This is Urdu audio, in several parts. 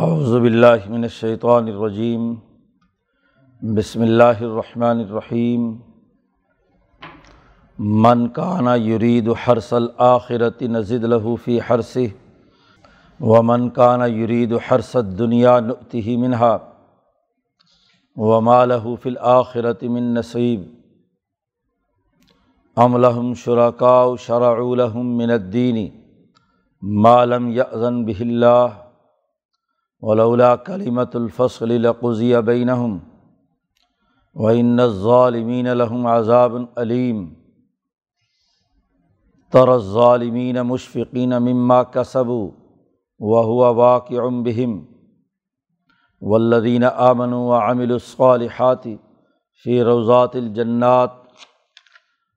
اعوذ باللہ من الشیطان الرجیم، بسم اللہ الرحمن الرحیم، من کانا یرید حرس الآخرت نزد له فی حرسه ومن کانا یرید حرس الدنیا نؤتہ منها وما له فی الآخرت من نصیب، ام لهم شرکاء شرعوا لهم من الدین، ما لم یأذن به اللہ۔ ولولا کلیمت الفصل لقضی بینہم وإن الظالمین لهم عذاب علیم تر الظالمین مشفقین مما كسبوا وهو واقع بهم والذین آمنوا وعملوا الصالحات فی روضات الجنات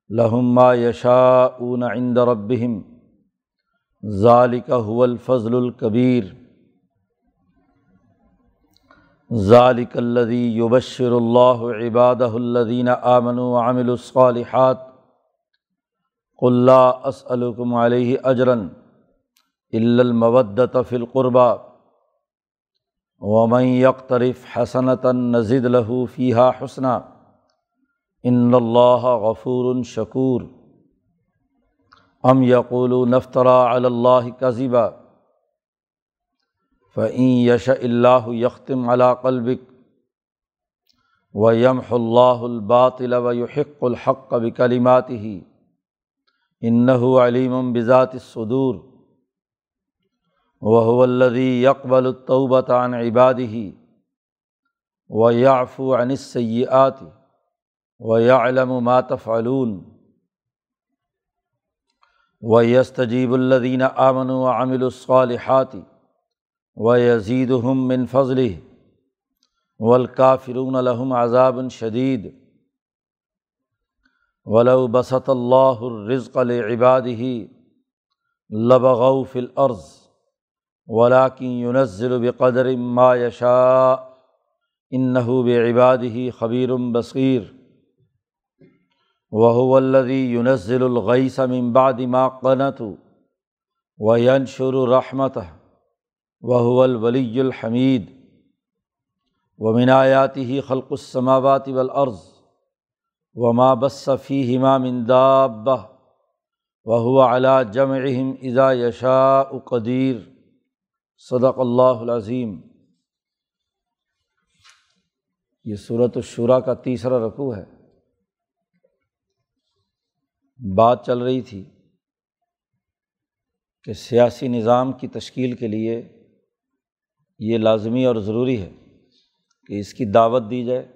لهم ما یشاءون عند ربهم ذالک هو الفضل الکبیر ذالک الذی یبشر اللہ عبادہ الذین آمنوا وعملوا الصالحات. قل لا اسألکم علیہ اجرا الا المودۃ فی القربى. ومن یقترف حسنتا نزد له فیہا حسنا. ان اللہ غفور شکور ام یقولون نفترا علی اللہ فعین یش اللہ یختم علا قلبک و یمح اللہ الباطل و یحق الحق بکلمات ہی انَََََََََََََََََََََََََََََََََََََََََََََََََََََََََََََََََََََََََََََََََََََََََََََََََََََََََََََََََََََََ وهو الذي يقبل عن عباده ويعفو عن السيئات ويعلم ما تفعلون و یس تجیب الدین آمن و امل الصالحات و یزید من فضل ولکافرون الحم عذاب شدید ولو بصط اللہ الرزق العباد ہی لبغ العرض ولاکن یونزل بقدر ما یشاء انَََََََََََََََََََََََََََََََََََََََََََََََََََََََََََََََََََََََ بعباده خبیر بصیر وہ الدی یونزل الغیث من بعد ما قنت و ینشر الرحمت وہ الولی الحمید و منایاتی خلق السماوات والارض و ما بصفی ہما مندابہ وہ علا جمعہم اذا یشاء قدیر صدق اللہ العظیم یہ صورت الشورا کا تیسرا رقوع ہے۔ بات چل رہی تھی کہ سیاسی نظام کی تشکیل کے لیے یہ لازمی اور ضروری ہے کہ اس کی دعوت دی جائے،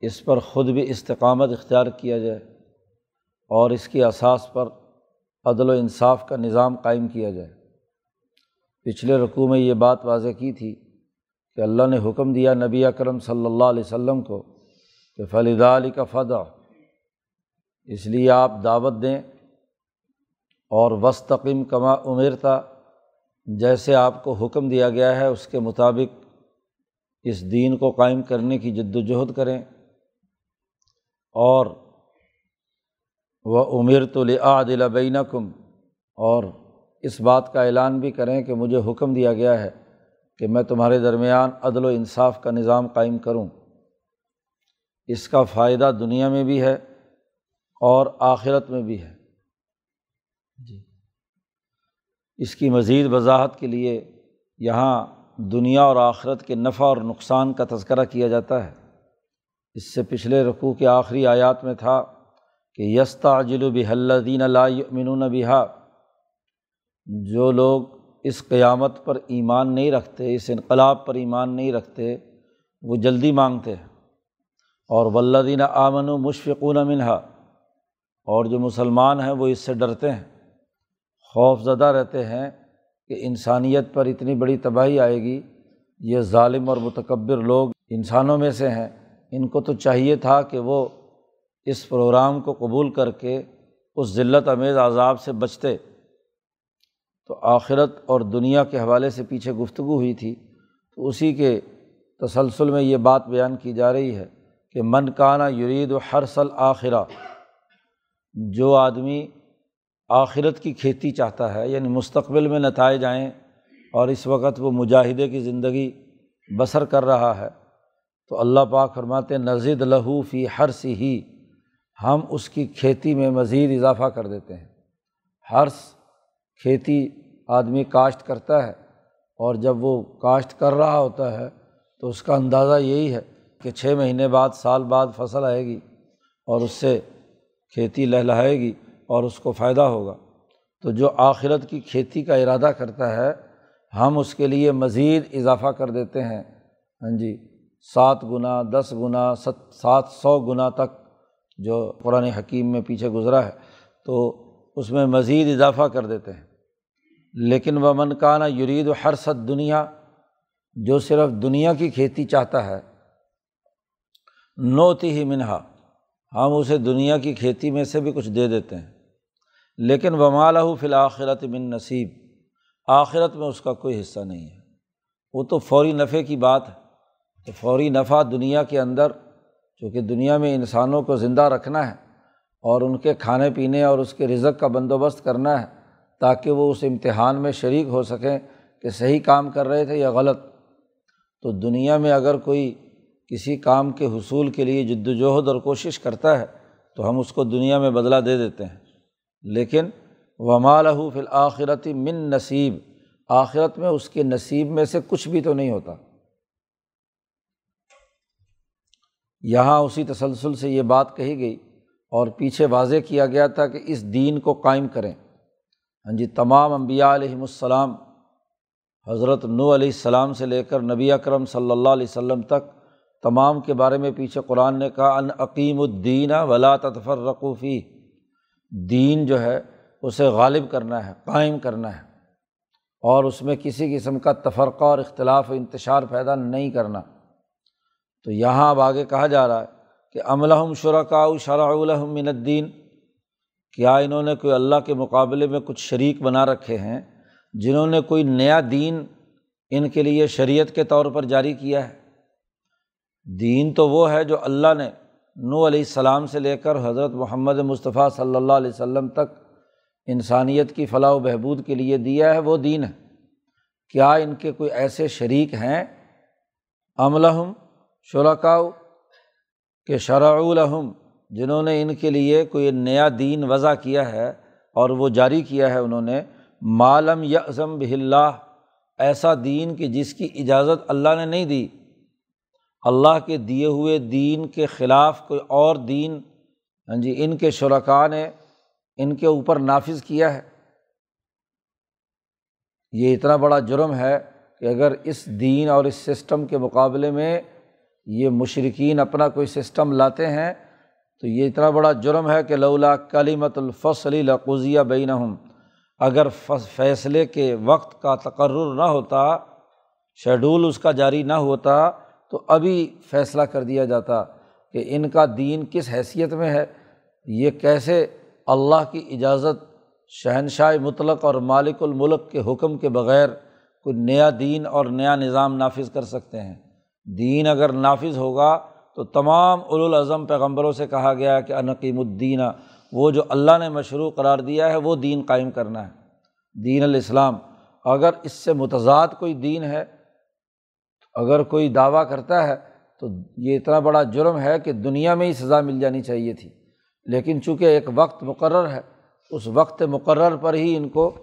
اس پر خود بھی استقامت اختیار کیا جائے اور اس کی اساس پر عدل و انصاف کا نظام قائم کیا جائے۔ پچھلے رقوع میں یہ بات واضح کی تھی کہ اللہ نے حکم دیا نبی اکرم صلی اللہ علیہ وسلم کو کہ فلیدہ علی کا فدا اس لیے آپ دعوت دیں اور وسطیم کما عمر جیسے آپ کو حکم دیا گیا ہے، اس کے مطابق اس دین کو قائم کرنے کی جد وجہد کریں۔ اور وہ عمر تو لآ دل کم اور اس بات کا اعلان بھی کریں کہ مجھے حکم دیا گیا ہے کہ میں تمہارے درمیان عدل و انصاف کا نظام قائم کروں۔ اس کا فائدہ دنیا میں بھی ہے اور آخرت میں بھی ہے۔ جی۔ اس کی مزید وضاحت کے لیے یہاں دنیا اور آخرت کے نفع اور نقصان کا تذکرہ کیا جاتا ہے۔ اس سے پچھلے رقوع کے آخری آیات میں تھا کہ یستا اجل و بحلدین اللہ بہا۔ جو لوگ اس قیامت پر ایمان نہیں رکھتے، اس انقلاب پر ایمان نہیں رکھتے، وہ جلدی مانگتے ہیں۔ اور ولدین آمن و مشفقون منہا اور جو مسلمان ہیں، وہ اس سے ڈرتے ہیں۔ خوف زدہ رہتے ہیں کہ انسانیت پر اتنی بڑی تباہی آئے گی۔ یہ ظالم اور متکبر لوگ انسانوں میں سے ہیں۔ ان کو تو چاہیے تھا کہ وہ اس پروگرام کو قبول کر کے اس ذلت امیز عذاب سے بچتے۔ تو آخرت اور دنیا کے حوالے سے پیچھے گفتگو ہوئی تھی۔ تو اسی کے تسلسل میں یہ بات بیان کی جا رہی ہے کہ من کانا یرید و ہر سل آخرہ جو آدمی آخرت کی کھیتی چاہتا ہے یعنی مستقبل میں نتائج آئیں اور اس وقت وہ مجاہدے کی زندگی بسر کر رہا ہے۔ تو اللہ پاک فرماتے نزد لہو فی ہر سی ہی، ہم اس کی کھیتی میں مزید اضافہ کر دیتے ہیں۔ ہرس کھیتی آدمی کاشت کرتا ہے اور جب وہ کاشت کر رہا ہوتا ہے تو اس کا اندازہ یہی ہے کہ چھ مہینے بعد، سال بعد فصل آئے گی اور اس سے کھیتی لہلہائے گی۔ اور اس کو فائدہ ہوگا۔ تو جو آخرت کی کھیتی کا ارادہ کرتا ہے، ہم اس کے لیے مزید اضافہ کر دیتے ہیں۔ ہاں جی سات گنا دس گنا ست، سات سو گنا تک جو قرآن حکیم میں پیچھے گزرا ہے، تو اس میں مزید اضافہ کر دیتے ہیں۔ لیکن وہ من کانا یرید و ہر ست دنیا جو صرف دنیا کی کھیتی چاہتا ہے، نوتی ہی منہا، ہم اسے دنیا کی کھیتی میں سے بھی کچھ دے دیتے ہیں۔ لیکن ومالہ فی الآخرت من نصیب آخرت میں اس کا کوئی حصہ نہیں ہے۔ وہ تو فوری نفع کی بات ہے۔ تو فوری نفع دنیا کے اندر، چونکہ دنیا میں انسانوں کو زندہ رکھنا ہے اور ان کے کھانے پینے اور اس کے رزق کا بندوبست کرنا ہے، تاکہ وہ اس امتحان میں شریک ہو سکیں کہ صحیح کام کر رہے تھے یا غلط۔ تو دنیا میں اگر کوئی کسی کام کے حصول کے لیے جد وجہد اور کوشش کرتا ہے، تو ہم اس کو دنیا میں بدلا دے دیتے ہیں۔ لیکن ومال فی الآخرتی من نصیب آخرت میں اس کے نصیب میں سے کچھ بھی تو نہیں ہوتا۔ یہاں اسی تسلسل سے یہ بات کہی گئی اور پیچھے واضح کیا گیا تھا کہ اس دین کو قائم کریں۔ ہاں جی تمام انبیاء علیہم السلام، حضرت نو علیہ السلام سے لے کر نبی اکرم صلی اللہ علیہ وسلم تک، تمام کے بارے میں پیچھے قرآن نے کہا، ان عقیم الدین ولا تطفر رقوفی دین جو ہے، اسے غالب کرنا ہے، قائم کرنا ہے۔ اور اس میں کسی قسم کا تفرقہ اور اختلاف و انتشار پیدا نہیں کرنا۔ تو یہاں اب آگے کہا جا رہا ہے کہ املحم شرکا شرع الحم من الدین۔ کیا انہوں نے کوئی اللہ کے مقابلے میں کچھ شریک بنا رکھے ہیں جنہوں نے کوئی نیا دین ان کے لیے شریعت کے طور پر جاری کیا ہے؟ دین تو وہ ہے جو اللہ نے نو علیہ السلام سے لے کر حضرت محمد مصطفیٰ صلی اللہ علیہ وسلم تک انسانیت کی فلاح و بہبود کے لیے دیا ہے، وہ دین ہے۔ کیا ان کے کوئی ایسے شریک ہیں؟ املحم شرکاؤ کہ شرع الحم جنہوں نے ان کے لیے کوئی نیا دین وضع کیا ہے اور وہ جاری کیا ہے انہوں نے معلم یزم بہ اللہ ایسا دین کہ جس کی اجازت اللہ نے نہیں دی۔ اللہ کے دیے ہوئے دین کے خلاف کوئی اور دین ہاں جی ان کے شرکا نے ان کے اوپر نافذ کیا ہے۔ یہ اتنا بڑا جرم ہے کہ اگر اس دین اور اس سسٹم کے مقابلے میں یہ مشرقین اپنا کوئی سسٹم لاتے ہیں، تو یہ اتنا بڑا جرم ہے کہ لولا کلیمت الفصلی لقوضیہ بین اگر فیصلے کے وقت کا تقرر نہ ہوتا، شیڈول اس کا جاری نہ ہوتا تو ابھی فیصلہ کر دیا جاتا کہ ان کا دین کس حیثیت میں ہے، یہ کیسے اللہ کی اجازت شہنشاہ مطلق اور مالک الملک کے حکم کے بغیر کوئی نیا دین اور نیا نظام نافذ کر سکتے ہیں۔ دین اگر نافذ ہوگا تو تمام الاظم پیغمبروں سے کہا گیا کہ انقیم الدینہ وہ جو اللہ نے مشروع قرار دیا ہے، وہ دین قائم کرنا ہے۔ دین الاسلام، اگر اس سے متضاد کوئی دین ہے اگر کوئی دعویٰ کرتا ہے تو یہ اتنا بڑا جرم ہے کہ دنیا میں ہی سزا مل جانی چاہیے تھی۔ لیکن چونکہ ایک وقت مقرر ہے، اس وقت مقرر پر ہی ان کو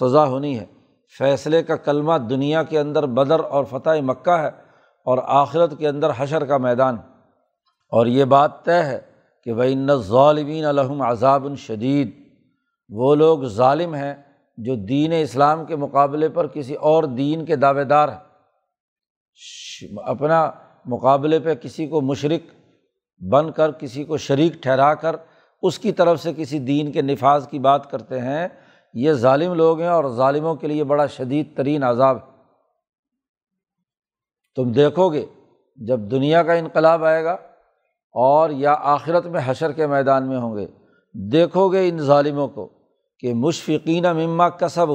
سزا ہونی ہے۔ فیصلے کا کلمہ دنیا کے اندر بدر اور فتح مکہ ہے اور آخرت کے اندر حشر کا میدان اور یہ بات طے ہے کہ وہ ان ظالمین الحم عذاب الشدید وہ لوگ ظالم ہیں جو دین اسلام کے مقابلے پر کسی اور دین کے دعوے دار ہیں۔ اپنا مقابلے پہ کسی کو مشرق بن کر، کسی کو شریک ٹھہرا کر، اس کی طرف سے کسی دین کے نفاذ کی بات کرتے ہیں، یہ ظالم لوگ ہیں اور ظالموں کے لیے بڑا شدید ترین عذاب ہے۔ تم دیکھو گے جب دنیا کا انقلاب آئے گا اور یا آخرت میں حشر کے میدان میں ہوں گے، دیکھو گے ان ظالموں کو کہ مشفقین مما کسب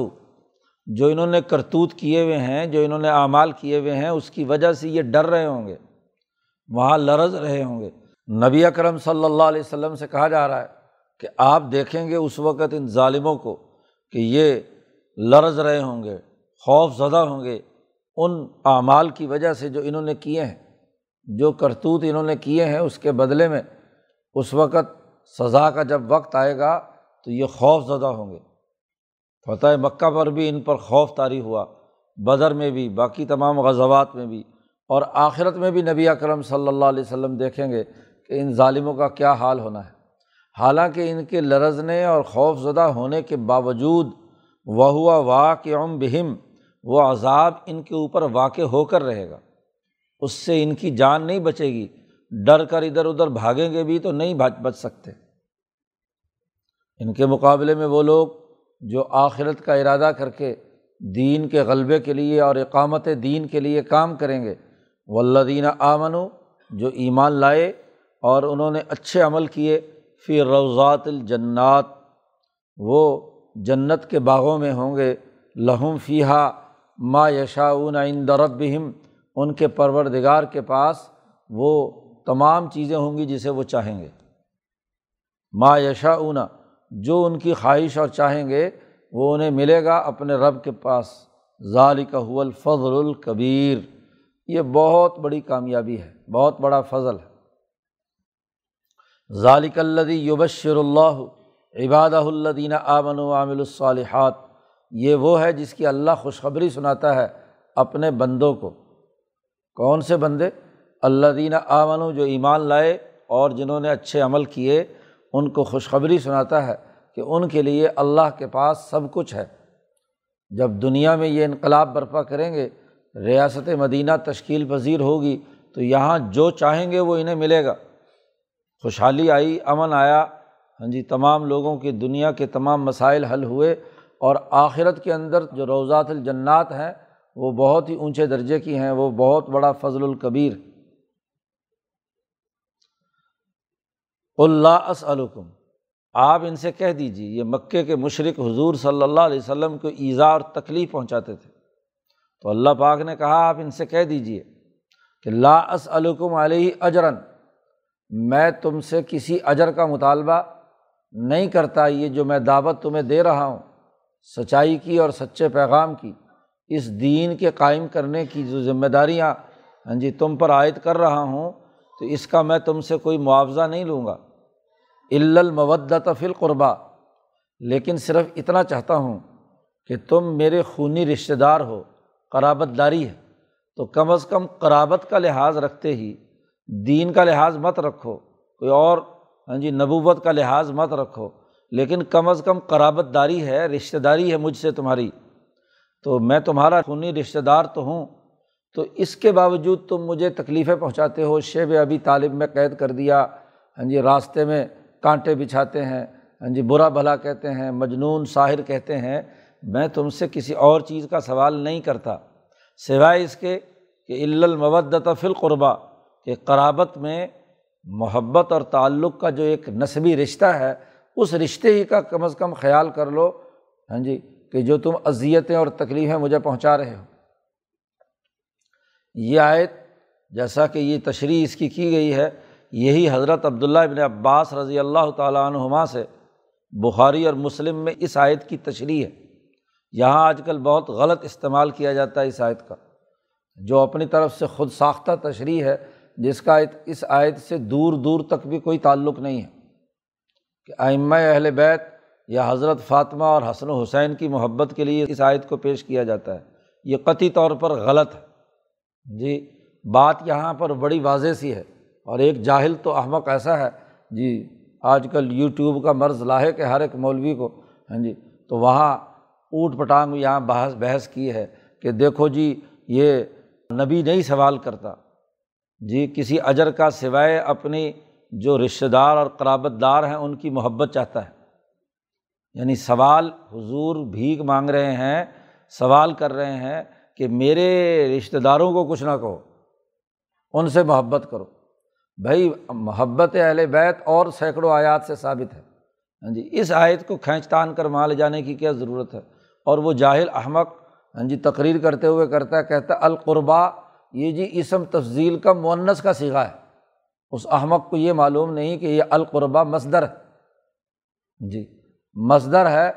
جو انہوں نے کرتوت کیے ہوئے ہیں، جو انہوں نے اعمال کیے ہوئے ہیں، اس کی وجہ سے یہ ڈر رہے ہوں گے۔ وہاں لرز رہے ہوں گے۔ نبی اکرم صلی اللہ علیہ وسلم سے کہا جا رہا ہے کہ آپ دیکھیں گے اس وقت ان ظالموں کو کہ یہ لرز رہے ہوں گے، خوف زدہ ہوں گے ان اعمال کی وجہ سے جو انہوں نے کیے ہیں۔ جو کرتوت انہوں نے کیے ہیں اس کے بدلے میں اس وقت سزا کا جب وقت آئے گا تو یہ خوف زدہ ہوں گے۔ فتح مکہ پر بھی ان پر خوف طاری ہوا، بدر میں بھی، باقی تمام غزوات میں بھی۔ اور آخرت میں بھی نبی اکرم صلی اللہ علیہ وسلم دیکھیں گے کہ ان ظالموں کا کیا حال ہونا ہے۔ حالانکہ ان کے لرزنے اور خوف زدہ ہونے کے باوجود وہ ہوا واقع بہم، وہ عذاب ان کے اوپر واقع ہو کر رہے گا۔ اس سے ان کی جان نہیں بچے گی، ڈر کر ادھر ادھر بھاگیں گے بھی تو نہیں بچ سکتے۔ ان کے مقابلے میں وہ لوگ جو آخرت کا ارادہ کر کے دین کے غلبے کے لیے اور اقامت دین کے لیے کام کریں گے ولدین آمن جو ایمان لائے اور انہوں نے اچھے عمل کیے، فی روضات الجنات، وہ جنت کے باغوں میں ہوں گے، لہم فیحہ ما یشاؤن عند ربہم، ان کے پروردگار کے پاس وہ تمام چیزیں ہوں گی جسے وہ چاہیں گے۔ ما یشاؤن جو ان کی خواہش اور چاہیں گے وہ انہیں ملے گا اپنے رب کے پاس۔ ظالق الفضل الکبیر۔ یہ بہت بڑی کامیابی ہے، بہت بڑا فضل ہے۔ ذالک الدی یبشر اللہ عبادہ الدین آمن و عامل الصالحات۔ یہ وہ ہے جس کی اللہ خوشخبری سناتا ہے اپنے بندوں کو۔ کون سے بندے؟ اللہ دین آمن جو ایمان لائے اور جنہوں نے اچھے عمل کیے۔ ان کو خوشخبری سناتا ہے کہ ان کے لیے اللہ کے پاس سب کچھ ہے۔ جب دنیا میں یہ انقلاب برپا کریں گے، ریاست مدینہ تشکیل پذیر ہوگی، تو یہاں جو چاہیں گے وہ انہیں ملے گا۔ خوشحالی آئی، امن آیا۔ ہاں جی تمام لوگوں کی دنیا کے تمام مسائل حل ہوئے اور آخرت کے اندر جو روضات الجنات ہیں، وہ بہت ہی اونچے درجے کی ہیں، وہ بہت بڑا فضل الکبیر۔ اللہ اسلکم آپ ان سے کہہ دیجیے یہ مکے کے مشرق حضور صلی اللہ علیہ وسلم کو ایزا اور تکلیف پہنچاتے تھے۔ تو اللہ پاک نے کہا، آپ ان سے کہہ دیجیے کہ لا اسلکم علیہ اجرن میں تم سے کسی اجر کا مطالبہ نہیں کرتا، یہ جو میں دعوت تمہیں دے رہا ہوں، سچائی کی اور سچے پیغام کی، اس دین کے قائم کرنے کی جو ذمہ داریاں ہاں جی تم پر عائد کر رہا ہوں تو اس کا میں تم سے کوئی معاوضہ نہیں لوں گا۔ المودت فی القربہ لیکن صرف اتنا چاہتا ہوں کہ تم میرے خونی رشتہ دار ہو، قرابت داری ہے۔ تو کم از کم قرابت کا لحاظ رکھتے ہی دین کا لحاظ مت رکھو، کوئی اور ہاں جی نبوت کا لحاظ مت رکھو۔ لیکن کم از کم قرابت داری ہے، رشتہ داری ہے مجھ سے تمہاری۔ تو میں تمہارا خونی رشتہ دار تو ہوں تو اس کے باوجود تم مجھے تکلیفیں پہنچاتے ہو، شیب ابھی طالب میں قید کر دیا۔ ہاں جی راستے میں کانٹے بچھاتے ہیں۔ ہاں جی برا بھلا کہتے ہیں، مجنون ساحر کہتے ہیں۔ میں تم سے کسی اور چیز کا سوال نہیں کرتا، سوائے اس کے کہ المودت فی کہ قرابت میں محبت اور تعلق کا جو ایک نصبی رشتہ ہے، اس رشتے ہی کا کم از کم خیال کر لو۔ ہاں جی کہ جو تم اذیتیں اور تکلیفیں مجھے پہنچا رہے ہو۔ یہ آیت جیسا کہ یہ تشریح اس کی کی گئی ہے، یہی حضرت عبداللہ ابن عباس رضی اللہ تعالیٰ عنہما سے بخاری اور مسلم میں اس آیت کی تشریح ہے۔ یہاں آج کل بہت غلط استعمال کیا جاتا ہے اس آیت کا، جو اپنی طرف سے خود ساختہ تشریح ہے، جس کا اس آیت سے دور دور تک بھی کوئی تعلق نہیں ہے۔ کہ آئمہ اہل بیت یا حضرت فاطمہ اور حسن و حسین کی محبت کے لیے اس آیت کو پیش کیا جاتا ہے۔ یہ قطعی طور پر غلط ہے۔ جی بات یہاں پر بڑی واضح سی ہے اور ایک جاہل تو احمق ایسا ہے۔ جی آج کل یوٹیوب کا مرض لاحق ہے ہر ایک مولوی کو۔ ہاں جی تو وہاں اوٹ پٹانگ یہاں بحث بحث کی ہے کہ دیکھو جی یہ نبی نہیں سوال کرتا۔ جی کسی اجر کا سوائے اپنی جو رشتہ دار اور قرابت دار ہیں، ان کی محبت چاہتا ہے۔ یعنی سوال حضور بھیک مانگ رہے ہیں، سوال کر رہے ہیں کہ میرے رشتہ داروں کو کچھ نہ کہو، ان سے محبت کرو۔ بھائی، محبت اہل بیت اور سینکڑوں آیات سے ثابت ہے۔ ہاں جی اس آیت کو کھینچ تان کر مال جانے کی کیا ضرورت ہے؟ اور وہ جاہل احمق ہاں جی تقریر کرتے ہوئے کرتا ہے، کہتا ہے، القربا، یہ جی اسم تفضیل کا معنس کا سگا ہے۔ اس احمد کو یہ معلوم نہیں کہ یہ القربہ مصدر ہے۔ ہاں جی مصدر ہے،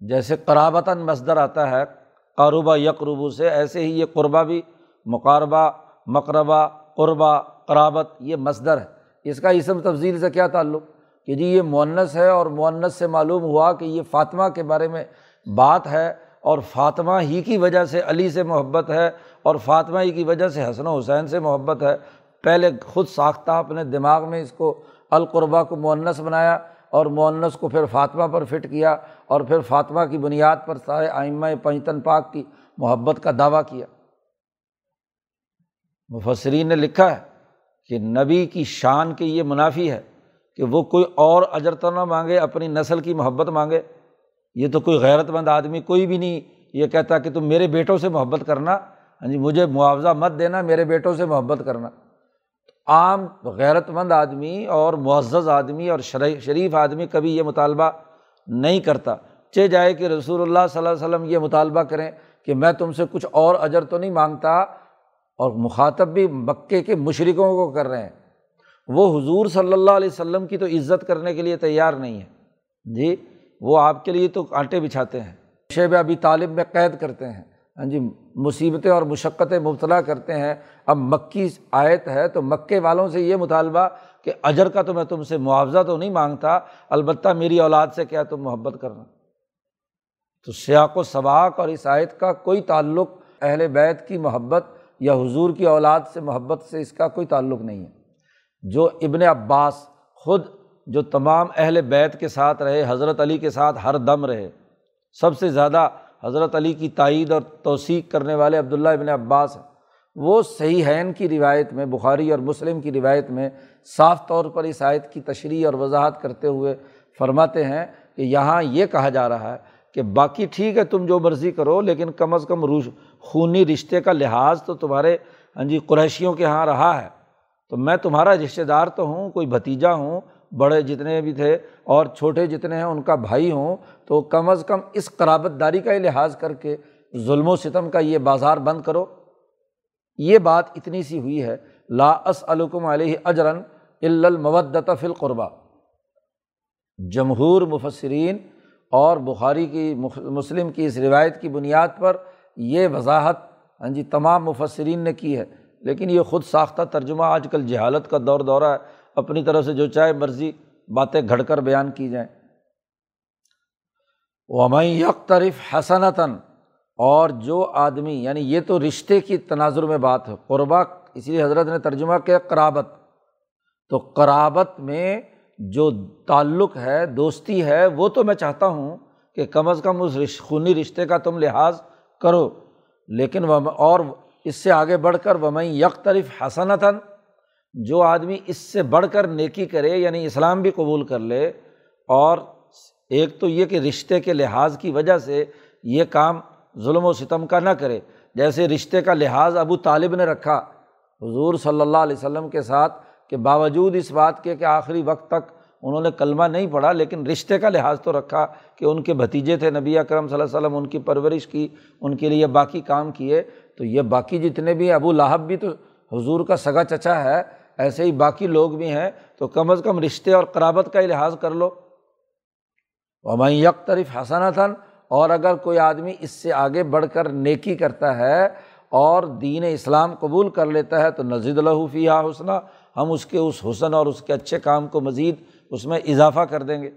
جیسے قرابتاً مصدر آتا ہے قاروبہ یقربو سے، ایسے ہی یہ قربہ بھی مقاربہ مقربہ قربہ قرابت، یہ مصدر ہے۔ اس کا اسم تفضیل سے کیا تعلق؟ کہ جی یہ معنس ہے اور معنس سے معلوم ہوا کہ یہ فاطمہ کے بارے میں بات ہے اور فاطمہ ہی کی وجہ سے علی سے محبت ہے اور فاطمہ ہی کی وجہ سے حسن و حسین سے محبت ہے۔ پہلے خود ساختہ اپنے دماغ میں اس کو القربہ کو معنس بنایا۔ اور معنس کو پھر فاطمہ پر فٹ کیا اور پھر فاطمہ کی بنیاد پر سارے آئمہ پنجتن پاک کی محبت کا دعویٰ کیا۔ مفسرین نے لکھا ہے کہ نبی کی شان کے یہ منافی ہے کہ وہ کوئی اور اجر تو نہ مانگے، اپنی نسل کی محبت مانگے۔ یہ تو کوئی غیرت مند آدمی کوئی بھی نہیں، یہ کہتا کہ تم میرے بیٹوں سے محبت کرنا ہاں جی مجھے معاوضہ مت دینا، میرے بیٹوں سے محبت کرنا۔ عام غیرت مند آدمی اور معزز آدمی اور شریف آدمی کبھی یہ مطالبہ نہیں کرتا۔ چہ جائے کہ رسول اللہ صلی اللہ علیہ وسلم یہ مطالبہ کریں کہ میں تم سے کچھ اور اجر تو نہیں مانگتا اور مخاطب بھی مکے کے مشرقوں کو کر رہے ہیں۔ وہ حضور صلی اللہ علیہ وسلم کی تو عزت کرنے کے لیے تیار نہیں ہے جی وہ آپ کے لیے تو کانٹے بچھاتے ہیں۔ شیب ابھی طالب میں قید کرتے ہیں۔ ہاں جی مصیبتیں اور مشقتیں مبتلا کرتے ہیں۔ اب مکی آیت ہے تو مکے والوں سے یہ مطالبہ کہ اجر کا تو میں تم سے معاوضہ تو نہیں مانگتا، البتہ میری اولاد سے کیا تم محبت کرنا؟ تو سیاق و سباق اور اس آیت کا کوئی تعلق اہل بیت کی محبت یا حضور کی اولاد سے محبت سے اس کا کوئی تعلق نہیں ہے۔ جو ابن عباس خود جو تمام اہل بیت کے ساتھ رہے، حضرت علی کے ساتھ ہر دم رہے، سب سے زیادہ حضرت علی کی تائید اور توثیق کرنے والے عبداللہ ابن عباس ہیں۔ وہ صحیح حین کی روایت میں، بخاری اور مسلم کی روایت میں صاف طور پر اس آیت کی تشریح اور وضاحت کرتے ہوئے فرماتے ہیں کہ یہاں یہ کہا جا رہا ہے کہ باقی ٹھیک ہے، تم جو مرضی کرو، لیکن کم از کم روش، خونی رشتے کا لحاظ تو تمہارے ہاں جی قریشیوں کے یہاں رہا ہے۔ تو میں تمہارا رشتے دار تو ہوں، کوئی بھتیجا ہوں بڑے جتنے بھی تھے اور چھوٹے جتنے ہیں، ان کا بھائی ہوں، تو کم از کم اس قرابت داری کا ہی لحاظ کر کے ظلم و ستم کا یہ بازار بند کرو۔ یہ بات اتنی سی ہوئی ہے، لا علکم علیہ اجرن المودت فل قربہ جمہور مفسرین اور بخاری کی، مسلم کی اس روایت کی بنیاد پر یہ وضاحت ہاں جی تمام مفسرین نے کی ہے۔ لیکن یہ خود ساختہ ترجمہ آج کل جہالت کا دور دورہ ہے۔ اپنی طرف سے جو چاہے مرضی باتیں گھڑ کر بیان کی جائیں۔ ومئی یکطرف حسنتاً اور جو آدمی یعنی یہ تو رشتے کی تناظر میں بات ہے، قربا اسی لیے حضرت نے ترجمہ کیا قرابت۔ تو قرابت میں جو تعلق ہے، دوستی ہے، وہ تو میں چاہتا ہوں کہ کم از کم اس رش، خونی رشتے کا تم لحاظ کرو۔ لیکن اور اس سے آگے بڑھ کر ومئی یکطرف حسنتاً جو آدمی اس سے بڑھ کر نیکی کرے یعنی اسلام بھی قبول کر لے، اور ایک تو یہ کہ رشتے کے لحاظ کی وجہ سے یہ کام ظلم و ستم کا نہ کرے۔ جیسے رشتے کا لحاظ ابو طالب نے رکھا حضور صلی اللہ علیہ وسلم کے ساتھ کہ باوجود اس بات کے کہ آخری وقت تک انہوں نے کلمہ نہیں پڑھا، لیکن رشتے کا لحاظ تو رکھا کہ ان کے بھتیجے تھے نبی اکرم صلی اللہ علیہ وسلم، ان کی پرورش کی، ان کے لیے باقی کام کیے۔ تو یہ باقی جتنے بھی ابو لاہب بھی تو حضور کا سگا چچا ہے ایسے ہی باقی لوگ بھی ہیں تو کم از کم رشتے اور قرابت کا ہی لحاظ کر لو۔ میں یک طرف حسنتاً اور اگر کوئی آدمی اس سے آگے بڑھ کر نیکی کرتا ہے اور دین اسلام قبول کر لیتا ہے تو نزید الحفیہ حسنہ ہم اس کے اس حسن اور اس کے اچھے کام کو مزید اس میں اضافہ کر دیں گے۔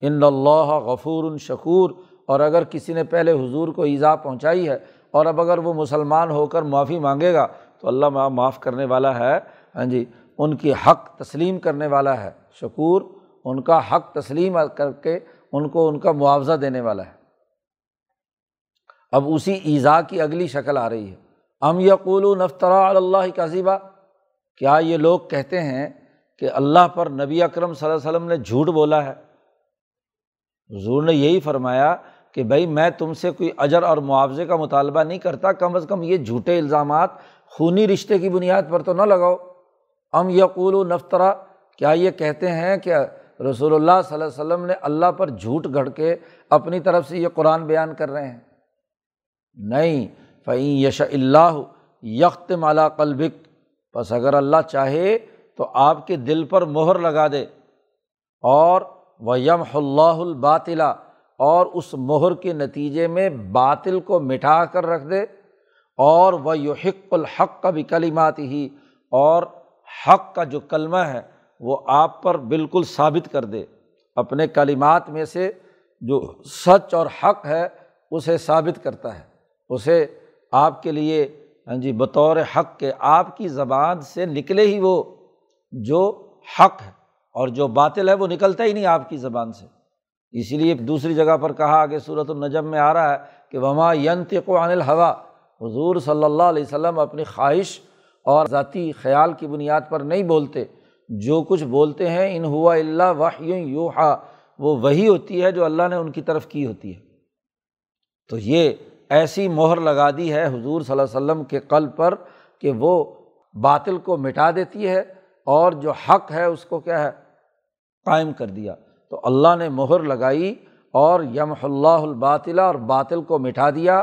ان اللہ غفور شکور اور اگر کسی نے پہلے حضور کو ایزا پہنچائی ہے اور اب اگر وہ مسلمان ہو کر معافی مانگے گا تو اللہ معاف کرنے والا ہے ہاں جی ان کی حق تسلیم کرنے والا ہے، شکور، ان کا حق تسلیم کر کے ان کو ان کا معاوضہ دینے والا ہے۔ اب اسی ایزا کی اگلی شکل آ رہی ہے۔ ام یقول نفترا اللہ کا ذیبہ کیا یہ لوگ کہتے ہیں کہ اللہ پر نبی اکرم صلی اللہ علیہ وسلم نے جھوٹ بولا ہے؟ حضور نے یہی فرمایا کہ بھائی، میں تم سے کوئی اجر اور معاوضے کا مطالبہ نہیں کرتا، کم از کم یہ جھوٹے الزامات خونی رشتے کی بنیاد پر تو نہ لگاؤ۔ ام یقول و نفترا، کیا یہ کہتے ہیں کہ رسول اللہ صلی اللہ علیہ وسلم نے اللہ پر جھوٹ گھڑ کے اپنی طرف سے یہ قرآن بیان کر رہے ہیں؟ نہیں فعین یش اللہ یخت مالا قلبک۔ بس اگر اللہ چاہے تو آپ کے دل پر مہر لگا دے۔ اور وہ یم اللہ الباطلا اور اس مہر کے نتیجے میں باطل کو مٹھا کر رکھ دے۔ اور وہ یحق الحق کا بھی کلیمات ہی اور حق کا جو کلمہ ہے، وہ آپ پر بالکل ثابت کر دے۔ اپنے کلمات میں سے جو سچ اور حق ہے، اسے ثابت کرتا ہے۔ اسے آپ کے لیے ہاں جی بطور حق کے آپ کی زبان سے نکلے ہی وہ جو حق ہے، اور جو باطل ہے، وہ نکلتا ہی نہیں آپ کی زبان سے۔ اسی لیے دوسری جگہ پر کہا کہ صورت النجم میں آ رہا ہے کہ وما ینتق عن الحوا حضور صلی اللہ علیہ وسلم اپنی خواہش اور ذاتی خیال کی بنیاد پر نہیں بولتے۔ جو کچھ بولتے ہیں، ان ہوا اللہ وحی یوحا، وہ وہی ہوتی ہے جو اللہ نے ان کی طرف کی ہوتی ہے۔ تو یہ ایسی مہر لگا دی ہے حضور صلی اللہ علیہ وسلم کے قلب پر کہ وہ باطل کو مٹا دیتی ہے اور جو حق ہے اس کو کیا ہے، قائم کر دیا۔ تو اللہ نے مہر لگائی اور یم اللہ الباطلا اور باطل کو مٹا دیا۔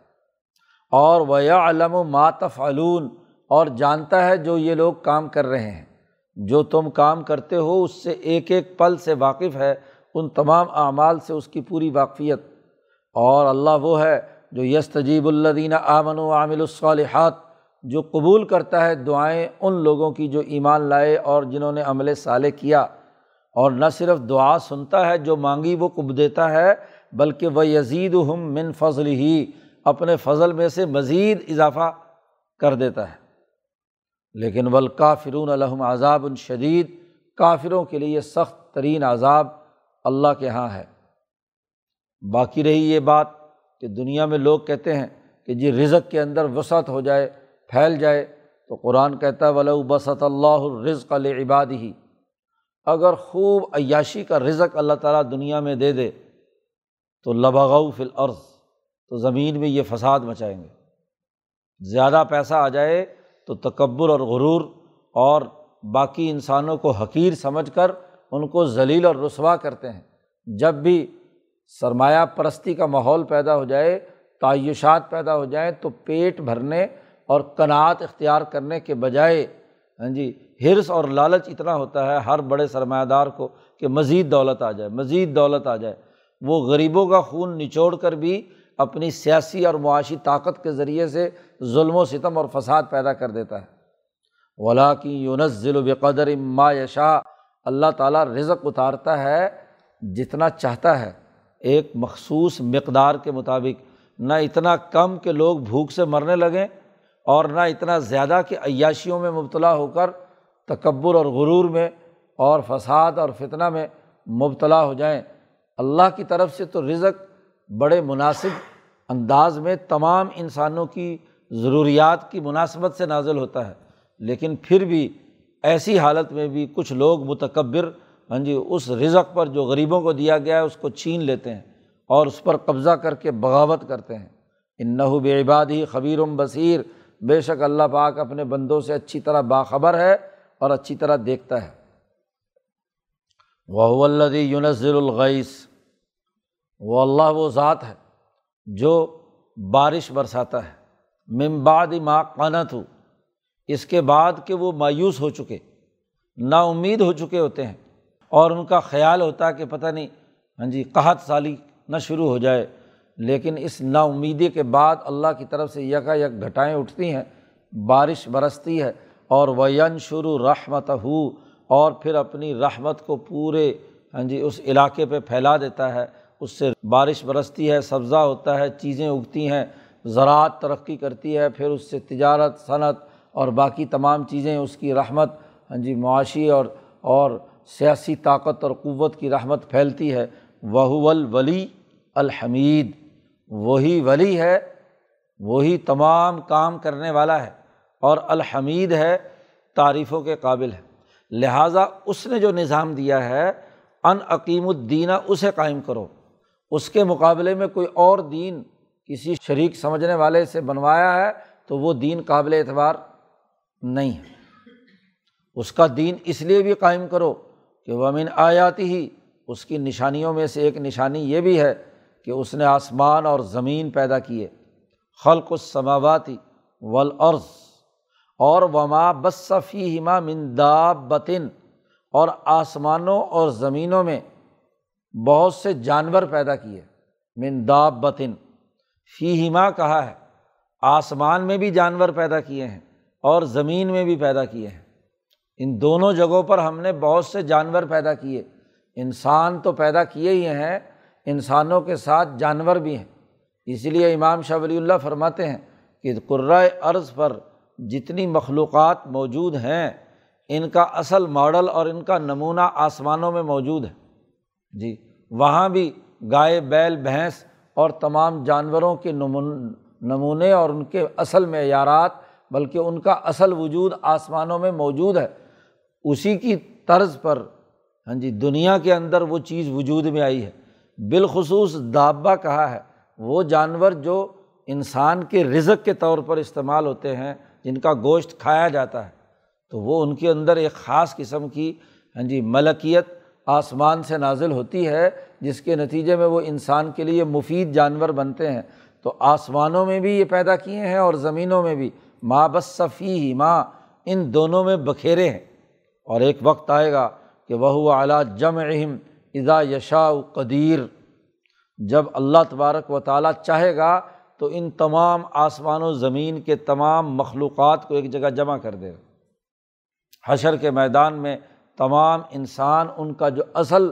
اور وہ علم و ماتف علون اور جانتا ہے جو یہ لوگ کام کر رہے ہیں۔ جو تم کام کرتے ہو، اس سے ایک ایک پل سے واقف ہے، ان تمام اعمال سے اس کی پوری واقفیت۔ اور اللہ وہ ہے جو یس تجیب الدین آمن و عامل الصالحات، جو قبول کرتا ہے دعائیں ان لوگوں کی جو ایمان لائے اور جنہوں نے عمل صالح کیا۔ اور نہ صرف دعا سنتا ہے جو مانگی وہ کب دیتا ہے، بلکہ وہ یزید ہم من فضل ہی اپنے فضل میں سے مزید اضافہ کر دیتا ہے۔ لیکن ولکافرون الحم عذاب الشدید کافروں کے لیے سخت ترین عذاب اللہ کے یہاں ہے۔ باقی رہی یہ بات کہ دنیا میں لوگ کہتے ہیں کہ جی رزق کے اندر وسعت ہو جائے، پھیل جائے، تو قرآن کہتا ہے ولو بسط اللہ الرزق عباد ہی اگر خوب عیاشی کا رزق اللہ تعالیٰ دنیا میں دے دے، تو لباغ فی الارض۔ تو زمین میں یہ فساد مچائیں گے۔ زیادہ پیسہ آ جائے تو تکبر اور غرور اور باقی انسانوں کو حقیر سمجھ کر ان کو ذلیل اور رسوا کرتے ہیں۔ جب بھی سرمایہ پرستی کا ماحول پیدا ہو جائے، تعیشات پیدا ہو جائیں تو پیٹ بھرنے اور کناعت اختیار کرنے کے بجائے ہاں جی ہرس اور لالچ اتنا ہوتا ہے ہر بڑے سرمایہ دار کو کہ مزید دولت آ جائے، مزید دولت آ جائے۔ وہ غریبوں کا خون نچوڑ کر بھی اپنی سیاسی اور معاشی طاقت کے ذریعے سے ظلم و ستم اور فساد پیدا کر دیتا ہے۔ ولا کی یونس ذیل و بقدر ما یشا اللہ تعالیٰ رزق اتارتا ہے جتنا چاہتا ہے، ایک مخصوص مقدار کے مطابق۔ نہ اتنا کم کہ لوگ بھوک سے مرنے لگیں اور نہ اتنا زیادہ کہ عیاشیوں میں مبتلا ہو کر تکبر اور غرور میں اور فساد اور فتنہ میں مبتلا ہو جائیں۔ اللہ کی طرف سے تو رزق بڑے مناسب انداز میں تمام انسانوں کی ضروریات کی مناسبت سے نازل ہوتا ہے، لیکن پھر بھی ایسی حالت میں بھی کچھ لوگ متکبر ہاں جی اس رزق پر جو غریبوں کو دیا گیا ہے، اس کو چھین لیتے ہیں اور اس پر قبضہ کر کے بغاوت کرتے ہیں۔ انّو بے عباد ہی خبیر بصیر، بے شک اللہ پاک اپنے بندوں سے اچھی طرح باخبر ہے اور اچھی طرح دیکھتا ہے۔ وہ الدی یونزل الغیث، وہ اللہ وہ ذات ہے۔ جو بارش برساتا ہے۔ ممباد ماں قانت ہو اس کے بعد کہ وہ مایوس ہو چکے نا امید ہو چکے ہوتے ہیں اور ان کا خیال ہوتا ہے کہ پتہ نہیں ہاں جی قحط سالی نہ شروع ہو جائے۔ لیکن اس نا امیدی کے بعد اللہ کی طرف سے یکا یک گھٹائیں اٹھتی ہیں، بارش برستی ہے اور وین شروع رحمت ہو اور پھر اپنی رحمت کو پورے ہاں جی اس علاقے پہ پھیلا دیتا ہے۔ اس سے بارش برستی ہے، سبزہ ہوتا ہے، چیزیں اگتی ہیں، زراعت ترقی کرتی ہے، پھر اس سے تجارت، صنعت اور باقی تمام چیزیں، اس کی رحمت ہاں جی معاشی اور اور سیاسی طاقت اور قوت کی رحمت پھیلتی ہے۔ وہ الولی الحمید، وہی ولی ہے، وہی تمام کام کرنے والا ہے اور الحمید ہے، تعریفوں کے قابل ہے۔ لہٰذا اس نے جو نظام دیا ہے، ان عقیم الدینہ اسے قائم کرو۔ اس کے مقابلے میں کوئی اور دین کسی شریک سمجھنے والے سے بنوایا ہے تو وہ دین قابل اعتبار نہیں ہے۔ اس کا دین اس لیے بھی قائم کرو کہ وہ امین آیاتی ہی اس کی نشانیوں میں سے ایک نشانی یہ بھی ہے کہ اس نے آسمان اور زمین پیدا کیے۔ خلق السماواتی ولعرض اور وما بصفی ہما مندا بطن اور آسمانوں اور زمینوں میں بہت سے جانور پیدا کیے۔ منداب بطن فی ہما کہا ہے۔ آسمان میں بھی جانور پیدا کیے ہیں اور زمین میں بھی پیدا کیے ہیں۔ ان دونوں جگہوں پر ہم نے بہت سے جانور پیدا کیے۔ انسان تو پیدا کیے ہی ہیں، انسانوں کے ساتھ جانور بھی ہیں۔ اسی لیے امام شاہ ولی اللہ فرماتے ہیں کہ قرۂۂ عرض پر جتنی مخلوقات موجود ہیں، ان کا اصل ماڈل اور ان کا نمونہ آسمانوں میں موجود ہے۔ جی وہاں بھی گائے، بیل، بھینس اور تمام جانوروں کے نمونے اور ان کے اصل معیارات، بلکہ ان کا اصل وجود آسمانوں میں موجود ہے، اسی کی طرز پر ہاں جی دنیا کے اندر وہ چیز وجود میں آئی ہے۔ بالخصوص دابا کہا ہے، وہ جانور جو انسان کے رزق کے طور پر استعمال ہوتے ہیں، جن کا گوشت کھایا جاتا ہے، تو وہ ان کے اندر ایک خاص قسم کی ہاں جی ملکیت آسمان سے نازل ہوتی ہے، جس کے نتیجے میں وہ انسان کے لیے مفید جانور بنتے ہیں۔ تو آسمانوں میں بھی یہ پیدا کیے ہیں اور زمینوں میں بھی۔ ماں بصفی ہی ماں ان دونوں میں بکھیرے ہیں۔ اور ایک وقت آئے گا کہ وہ اعلیٰ جم اہم ادا یشا قدیر۔ جب اللہ تبارک و تعالیٰ چاہے گا تو ان تمام آسمان و زمین کے تمام مخلوقات کو ایک جگہ جمع کر دے گا۔ حشر کے میدان میں تمام انسان ان کا جو اصل،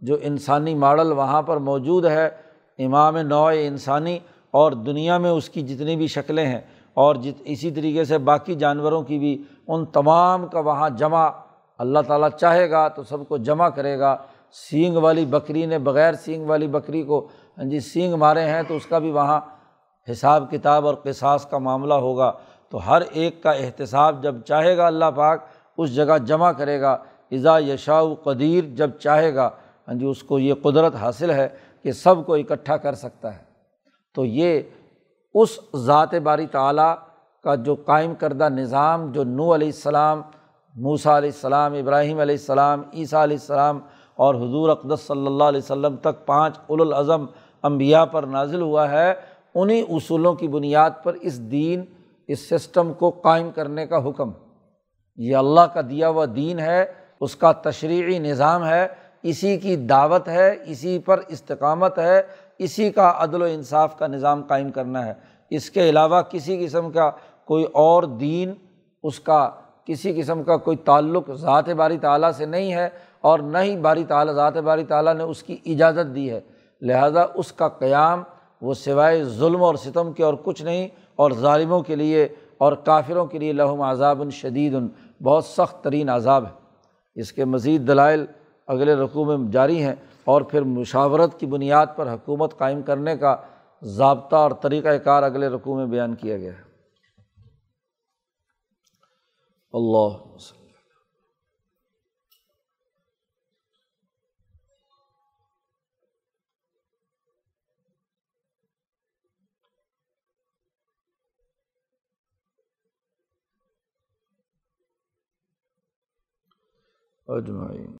جو انسانی ماڈل وہاں پر موجود ہے، امام نوع انسانی اور دنیا میں اس کی جتنی بھی شکلیں ہیں اور جت، اسی طریقے سے باقی جانوروں کی بھی ان تمام کا وہاں جمع اللہ تعالیٰ چاہے گا تو سب کو جمع کرے گا۔ سینگ والی بکری نے بغیر سینگ والی بکری کو ہاں جی سینگ مارے ہیں تو اس کا بھی وہاں حساب کتاب اور قصاص کا معاملہ ہوگا۔ تو ہر ایک کا احتساب جب چاہے گا اللہ پاک، اس جگہ جمع کرے گا۔ اضا یشاء قدیر جب چاہے گا ہاں جی اس کو یہ قدرت حاصل ہے کہ سب کو اکٹھا کر سکتا ہے۔ تو یہ اس ذات باری تعلیٰ کا جو قائم کردہ نظام، جو نو علیہ السلام موسا علیہ السلام، ابراہیم علیہ السلام، عیسیٰ علیہ السلام اور حضور اقدس صلی اللہ علیہ وسلم تک پانچ الاظم امبیا پر نازل ہوا ہے انہیں اصولوں کی بنیاد پر اس دین، اس سسٹم کو قائم کرنے کا حکم۔ یہ اللہ کا دیا ہوا دین ہے اس کا تشریعی نظام ہے، اسی کی دعوت ہے، اسی پر استقامت ہے، اسی کا عدل و انصاف کا نظام قائم کرنا ہے۔ اس کے علاوہ کسی قسم کا کوئی اور دین، اس کا کسی قسم کا کوئی تعلق ذات باری تعلیٰ سے نہیں ہے اور نہ ہی باری تعلیٰ ذات باری تعلیٰ نے اس کی اجازت دی ہے۔ لہٰذا اس کا قیام وہ سوائے ظلم اور ستم کے اور کچھ نہیں، اور ظالموں کے لیے اور کافروں کے لیے لہم عذاب الشدید بہت سخت ترین عذاب ہے۔ اس کے مزید دلائل اگلے رقوع میں جاری ہیں اور پھر مشاورت کی بنیاد پر حکومت قائم کرنے کا ضابطہ اور طریقۂ کار اگلے رقوع میں بیان کیا گیا ہے۔ اللہ اجمعین۔